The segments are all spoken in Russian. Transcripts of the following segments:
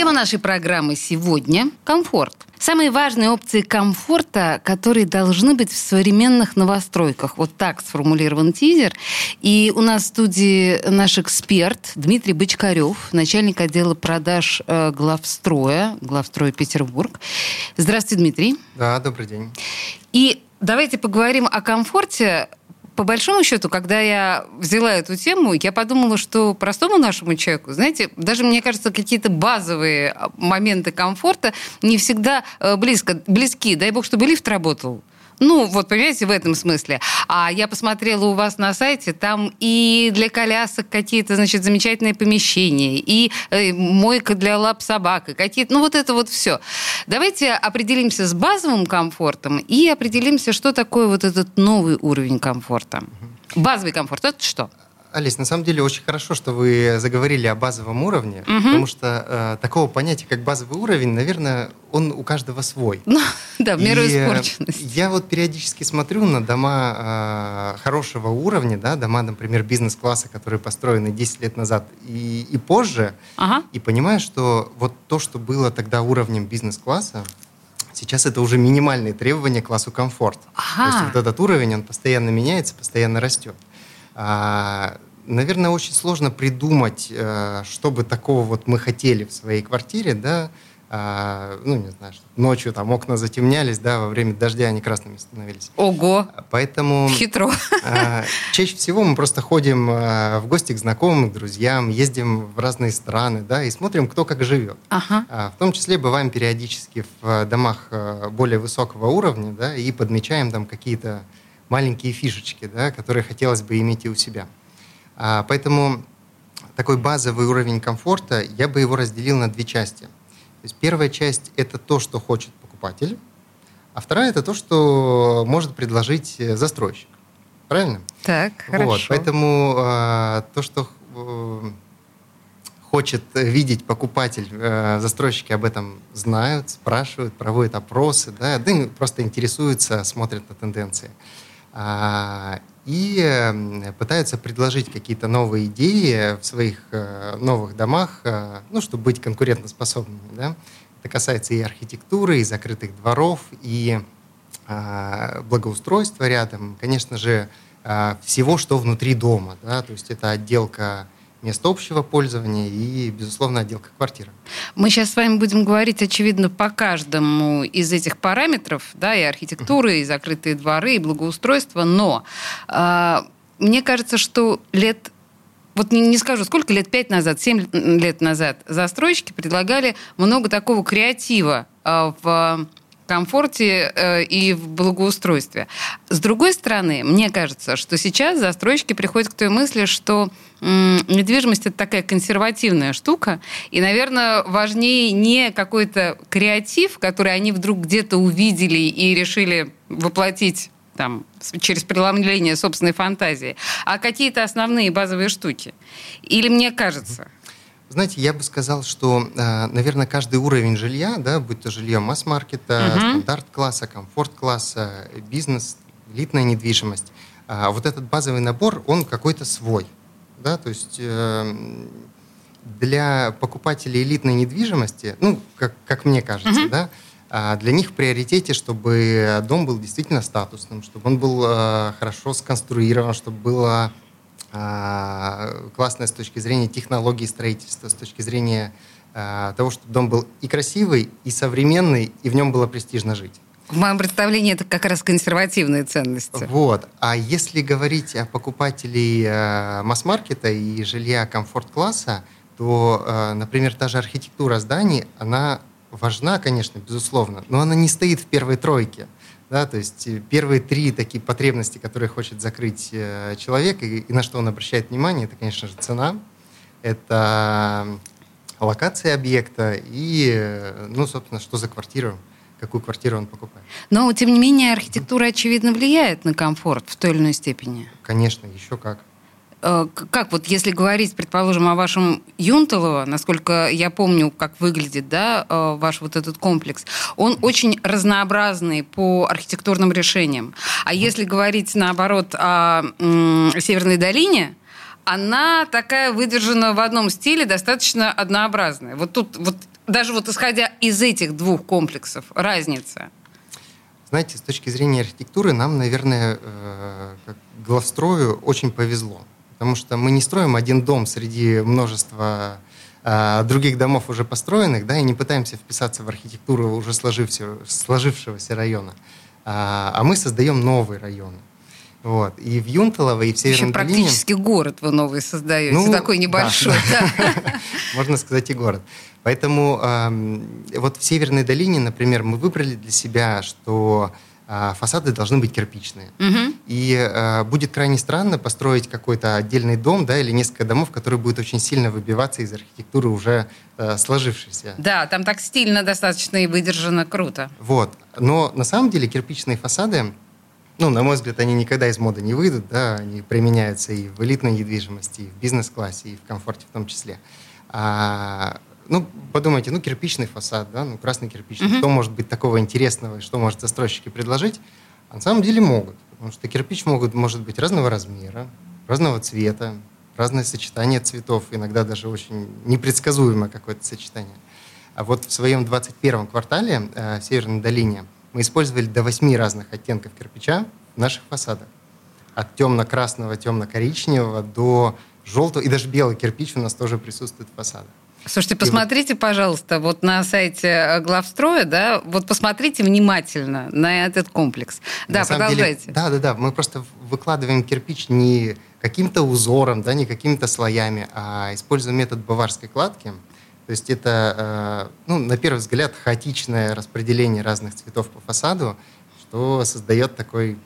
Тема нашей программы сегодня – комфорт. Самые важные опции комфорта, которые должны быть в современных новостройках. Вот так сформулирован тизер. И у нас в студии наш эксперт Дмитрий Бочкарев, начальник отдела продаж э, главстроя, главстроя Петербург. Здравствуйте, Дмитрий. Да, добрый день. И давайте поговорим о комфорте по большому счету, когда я взяла эту тему, я подумала, что простому нашему человеку, знаете, даже, мне кажется, какие-то базовые моменты комфорта не всегда э, близко, близки. Дай бог, чтобы лифт работал. Ну, вот, понимаете, в этом смысле. А я посмотрела у вас на сайте, там и для колясок какие-то, значит, замечательные помещения, и э, мойка для лап собак, и какие-то... Ну, вот это вот все. Давайте определимся с базовым комфортом и определимся, что такое вот этот новый уровень комфорта. Базовый комфорт – это что? Олесь, на самом деле очень хорошо, что вы заговорили о базовом уровне, угу. потому что э, такого понятия, как базовый уровень, наверное, он у каждого свой. Ну, да, в меру испорченности. Я вот периодически смотрю на дома э, хорошего уровня, да, дома, например, бизнес-класса, которые построены 10 лет назад и, и позже, ага. и понимаю, что вот то, что было тогда уровнем бизнес-класса, Сейчас это уже минимальные требования к классу комфорт. Ага. То есть вот этот уровень, он постоянно меняется, постоянно растет. А, наверное, очень сложно придумать, э, что бы такого вот мы хотели в своей квартире, да, а, ну, не знаю, ночью там окна затемнялись, да, во время дождя они красными становились. Ого! Поэтому... Хитро. А, чаще всего мы просто ходим в гости к знакомым, к друзьям, ездим в разные страны, да, и смотрим, кто как живет. Ага. В том числе бываем периодически в домах более высокого уровня, да, и подмечаем там какие-то маленькие фишечки, да, которые хотелось бы иметь и у себя. А, поэтому такой базовый уровень комфорта, я бы его разделил на две части. То есть первая часть – это то, что хочет покупатель, а вторая – это то, что может предложить э, застройщик. Правильно? Так, хорошо. Вот, поэтому э, то, что э, хочет видеть покупатель, э, застройщики об этом знают, спрашивают, проводят опросы, да, да просто интересуются, смотрят на тенденции. А, и пытаются предложить какие-то новые идеи в своих э, новых домах, э, ну, чтобы быть конкурентоспособными. Да? Это касается и архитектуры, и закрытых дворов, и а, благоустройства рядом, конечно же, а, всего, что внутри дома. Да? То есть это отделка место общего пользования и, безусловно, отделка квартиры. Мы сейчас с вами будем говорить, очевидно, по каждому из этих параметров, да, и архитектуры, и закрытые дворы, и благоустройство, но э, мне кажется, что лет вот не, не скажу, сколько лет, пять назад, семь лет назад застройщики предлагали много такого креатива э, в комфорте э, и в благоустройстве. С другой стороны, мне кажется, что сейчас застройщики приходят к той мысли, что недвижимость это такая консервативная штука, и, наверное, важнее не какой-то креатив, который они вдруг где-то увидели и решили воплотить там, через преломление собственной фантазии, а какие-то основные базовые штуки. Или мне кажется? Знаете, я бы сказал, что, э, наверное, каждый уровень жилья, да, будь то жилье масс-маркета, uh-huh. стандарт-класса, комфорт-класса, бизнес, элитная недвижимость, а вот этот базовый набор, он какой-то свой. Да? То есть э, для покупателей элитной недвижимости, ну, как, как мне кажется, uh-huh. да, а для них в приоритете, чтобы дом был действительно статусным, чтобы он был э, хорошо сконструирован, чтобы было классная с точки зрения технологии строительства, с точки зрения а, того, чтобы дом был и красивый, и современный, и в нем было престижно жить. В моем представлении это как раз консервативные ценности. Вот. А если говорить о покупателей э, масс-маркета и жилья комфорт-класса, то, например, та же архитектура зданий, она важна, конечно, безусловно, но она не стоит в первой тройке. Да, то есть э, первые три такие потребности, которые хочет закрыть э, человек и, и на что он обращает внимание, это, конечно же, цена, это локация объекта и, э, ну, собственно, что за квартиру, какую квартиру он покупает. Но, тем не менее, архитектура, очевидно, влияет на комфорт в той или иной степени. Конечно, еще как. Э, как вот, если говорить, предположим, о вашем Юнталово, насколько я помню, как выглядит, да, э, ваш вот этот комплекс, он очень разнообразный по архитектурным решениям. А если говорить, наоборот, о Северной долине, она такая выдержана в одном стиле, достаточно однообразная. Вот тут, вот даже вот исходя из этих двух комплексов, разница. Знаете, с точки зрения архитектуры нам, наверное, э, как главстрою очень повезло. Потому что мы не строим один дом среди множества э, других домов уже построенных, да, и не пытаемся вписаться в архитектуру уже сложившегося, сложившегося района, а, а мы создаем новые районы. Вот. И в Юнталово, и в Северной Еще практически долине... город вы новый создаете, ну, такой небольшой. Да, да. Можно сказать и город. Поэтому э, вот в Северной долине, например, мы выбрали для себя, что а, фасады должны быть кирпичные. Угу. И э, будет крайне странно построить какой-то отдельный дом, да, или несколько домов, которые будут очень сильно выбиваться из архитектуры уже э, сложившейся. Да, там так стильно достаточно и выдержано, круто. Вот. Но на самом деле кирпичные фасады, ну, на мой взгляд, они никогда из моды не выйдут, да, они применяются и в элитной недвижимости, и в бизнес-классе, и в комфорте в том числе. А, ну, подумайте, ну, кирпичный фасад, да, ну, красный кирпичный. Mm-hmm. Что может быть такого интересного, что может застройщики предложить? А на самом деле могут. Потому что кирпич могут, может быть разного размера, разного цвета, разное сочетание цветов, иногда даже очень непредсказуемое какое-то сочетание. А вот в своем 21-м квартале э, в Северной долине мы использовали до 8 разных оттенков кирпича в наших фасадах. От темно-красного, темно-коричневого до желтого, и даже белый кирпич у нас тоже присутствует в фасадах. Слушайте, посмотрите, пожалуйста, вот на сайте э, главстроя, да, вот посмотрите внимательно на этот комплекс. Да, на продолжайте. Деле, да, да, да. Мы просто выкладываем кирпич не каким-то узором, да, не какими-то слоями, а используем метод баварской кладки. То есть это, э, ну, на первый взгляд, хаотичное распределение разных цветов по фасаду, что создает такой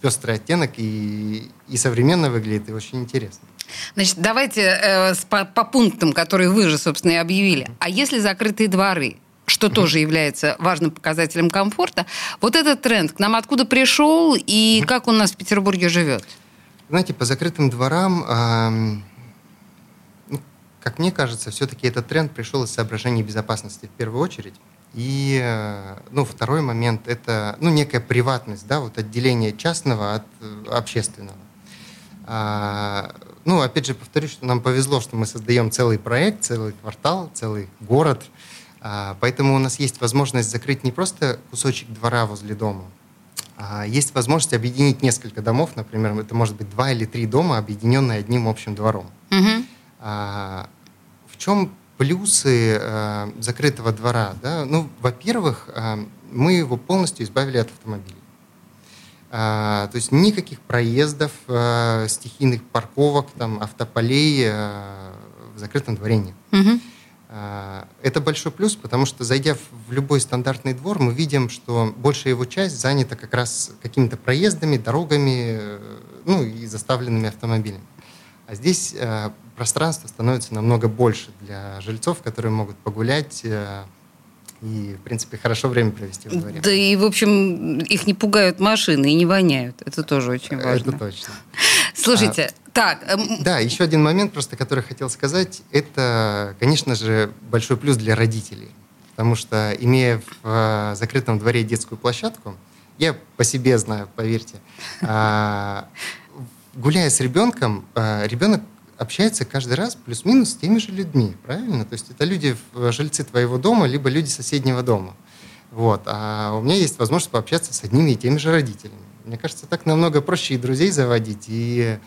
пестрый оттенок и, и современно выглядит, и очень интересно. Значит, давайте э, по, по пунктам, которые вы же, собственно, и объявили. А если закрытые дворы, что тоже является важным показателем комфорта, вот этот тренд к нам откуда пришел и как он у нас в Петербурге живет? Знаете, по закрытым дворам, э, как мне кажется, все-таки этот тренд пришел из соображений безопасности в первую очередь. И э, ну, второй момент – это ну, некая приватность, да, вот отделение частного от э, общественного. А, ну, опять же, повторюсь, что нам повезло, что мы создаем целый проект, целый квартал, целый город. А, поэтому у нас есть возможность закрыть не просто кусочек двора возле дома, а есть возможность объединить несколько домов, например, это может быть два или три дома, объединенные одним общим двором. Угу. А, в чем плюсы а, закрытого двора? Да? Ну, во-первых, а, мы его полностью избавили от автомобилей. А, то есть никаких проездов, а, стихийных парковок, там, автополей а, в закрытом дворе нет. Угу. Это большой плюс, потому что, зайдя в любой стандартный двор, мы видим, что большая его часть занята как раз какими-то проездами, дорогами, ну и заставленными автомобилями. А здесь пространство становится намного больше для жильцов, которые могут погулять, и, в принципе, хорошо время провести в дворе. Да и, в общем, их не пугают машины и не воняют. Это тоже очень важно. Это точно. Слушайте, а, так... Эм... Да, еще один момент просто, который хотел сказать. Это, конечно же, большой плюс для родителей. Потому что, имея в э, закрытом дворе детскую площадку, я по себе знаю, поверьте, э, гуляя с ребенком, э, ребенок общается каждый раз плюс-минус с теми же людьми, правильно? То есть это люди, жильцы твоего дома, либо люди соседнего дома. Вот. А у меня есть возможность пообщаться с одними и теми же родителями. Мне кажется, так намного проще и друзей заводить, и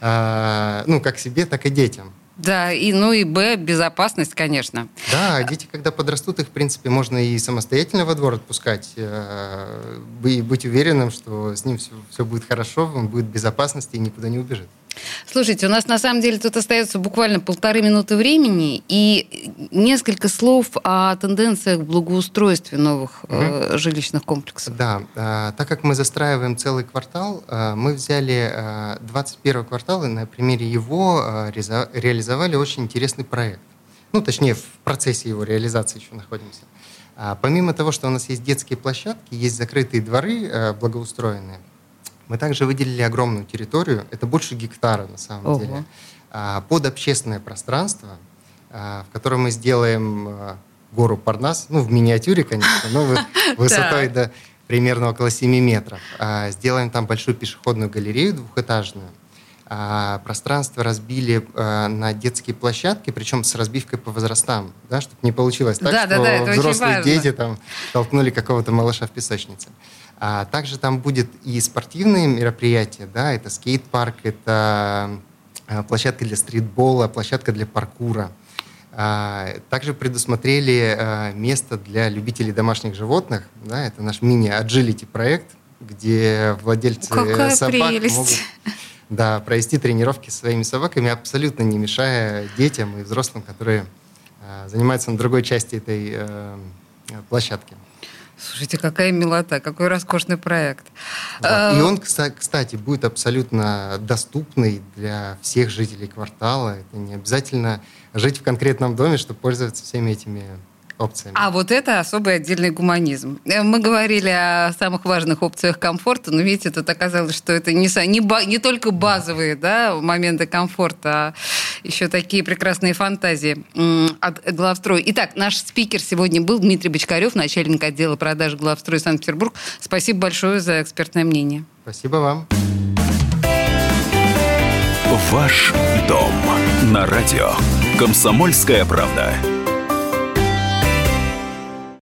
э, ну, как себе, так и детям. Да, и ну и Б, безопасность, конечно. Да, дети, когда подрастут, их, в принципе, можно и самостоятельно во двор отпускать, э, и быть уверенным, что с ним все, все будет хорошо, он будет в безопасности и никуда не убежит. Слушайте, у нас на самом деле тут остается буквально полторы минуты времени и несколько слов о тенденциях в благоустройстве новых угу. э, жилищных комплексов. Да, э, так как мы застраиваем целый квартал, э, мы взяли э, 21 квартал и на примере его э, реализовали очень интересный проект. Ну, точнее, в процессе его реализации еще находимся. А, помимо того, что у нас есть детские площадки, есть закрытые дворы э, благоустроенные, Мы также выделили огромную территорию, это больше гектара на самом Ого. деле, а, под общественное пространство, а, в котором мы сделаем а, гору Парнас, ну, в миниатюре, конечно, но вы- высотой до примерно около 7 метров. Сделаем там большую пешеходную галерею двухэтажную. А, Пространство разбили а, на детские площадки, причем с разбивкой по возрастам, да, чтобы не получилось так, Да, да, что да, очень взрослые дети там толкнули какого-то малыша в песочнице. А также там будет и спортивные мероприятия, да, это скейт-парк, это а, площадка для стритбола, площадка для паркура. Также предусмотрели место для любителей домашних животных, да, это наш мини-аджилити проект, где владельцы Какая собак прелесть. могут да, провести тренировки со своими собаками, абсолютно не мешая детям и взрослым, которые а, занимаются на другой части этой э, площадки. Слушайте, какая милота, какой роскошный проект. Вот. А, И он, кста- кстати, будет абсолютно доступный для всех жителей квартала. Это не обязательно жить в конкретном доме, чтобы пользоваться всеми этими опциями. А вот это особый отдельный гуманизм. Э, Мы говорили о самых важных опциях комфорта, но видите, тут оказалось, что это не, не, не только базовые да, моменты комфорта, а еще такие прекрасные фантазии от главстроя. Итак, наш спикер сегодня был Дмитрий Бочкарев, начальник отдела продаж главстроя Санкт-Петербург. Спасибо большое за экспертное мнение. Спасибо вам. Ваш дом на радио. Комсомольская правда.